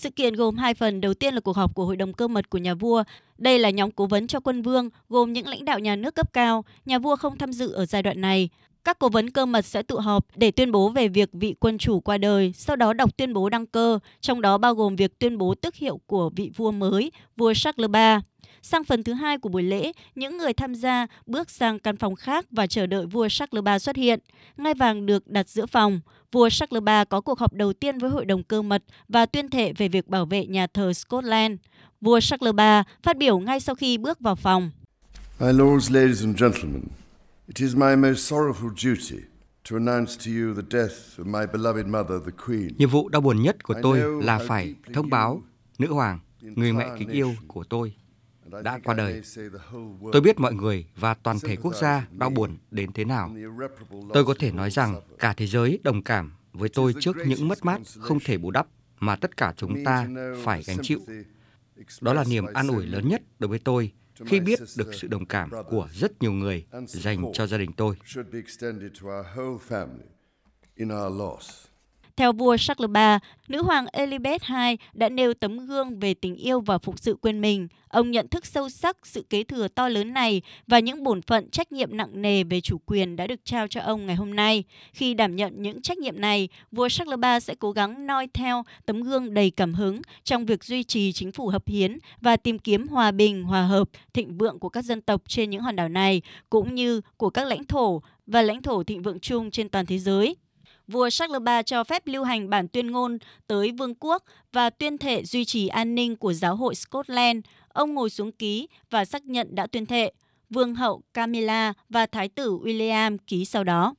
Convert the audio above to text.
Sự kiện gồm hai phần, đầu tiên là cuộc họp của Hội đồng cơ mật của nhà vua. Đây là nhóm cố vấn cho quân vương, gồm những lãnh đạo nhà nước cấp cao. Nhà vua không tham dự ở giai đoạn này. Các cố vấn cơ mật sẽ tụ họp để tuyên bố về việc vị quân chủ qua đời, sau đó đọc tuyên bố đăng cơ, trong đó bao gồm việc tuyên bố tước hiệu của vị vua mới, vua Charles III. Sang phần thứ hai của buổi lễ, những người tham gia bước sang căn phòng khác và chờ đợi vua Charles III xuất hiện. Ngai vàng được đặt giữa phòng. Vua Charles III có cuộc họp đầu tiên với hội đồng cơ mật và tuyên thệ về việc bảo vệ nhà thờ Scotland. Vua Charles III phát biểu ngay sau khi bước vào phòng. My lords, ladies and gentlemen, it is my most sorrowful duty to announce to you the death of my beloved mother, the Queen. Nhiệm vụ đau buồn nhất của tôi là phải thông báo nữ hoàng, người mẹ kính yêu của tôi, đã qua đời. Tôi biết mọi người và toàn thể quốc gia đau buồn đến thế nào. Tôi có thể nói rằng cả thế giới đồng cảm với tôi trước những mất mát không thể bù đắp mà tất cả chúng ta phải gánh chịu. Đó là niềm an ủi lớn nhất đối với tôi khi biết được sự đồng cảm của rất nhiều người dành cho gia đình tôi. Theo vua Charles III, nữ hoàng Elizabeth II đã nêu tấm gương về tình yêu và phụng sự quên mình. Ông nhận thức sâu sắc sự kế thừa to lớn này và những bổn phận trách nhiệm nặng nề về chủ quyền đã được trao cho ông ngày hôm nay. Khi đảm nhận những trách nhiệm này, vua Charles III sẽ cố gắng noi theo tấm gương đầy cảm hứng trong việc duy trì chính phủ hợp hiến và tìm kiếm hòa bình, hòa hợp, thịnh vượng của các dân tộc trên những hòn đảo này, cũng như của các lãnh thổ và lãnh thổ thịnh vượng chung trên toàn thế giới vua Charles III cho phép lưu hành bản tuyên ngôn tới vương quốc và tuyên thệ duy trì an ninh của giáo hội Scotland. Ông ngồi xuống ký và xác nhận đã tuyên thệ. Vương hậu Camilla và thái tử William ký sau đó.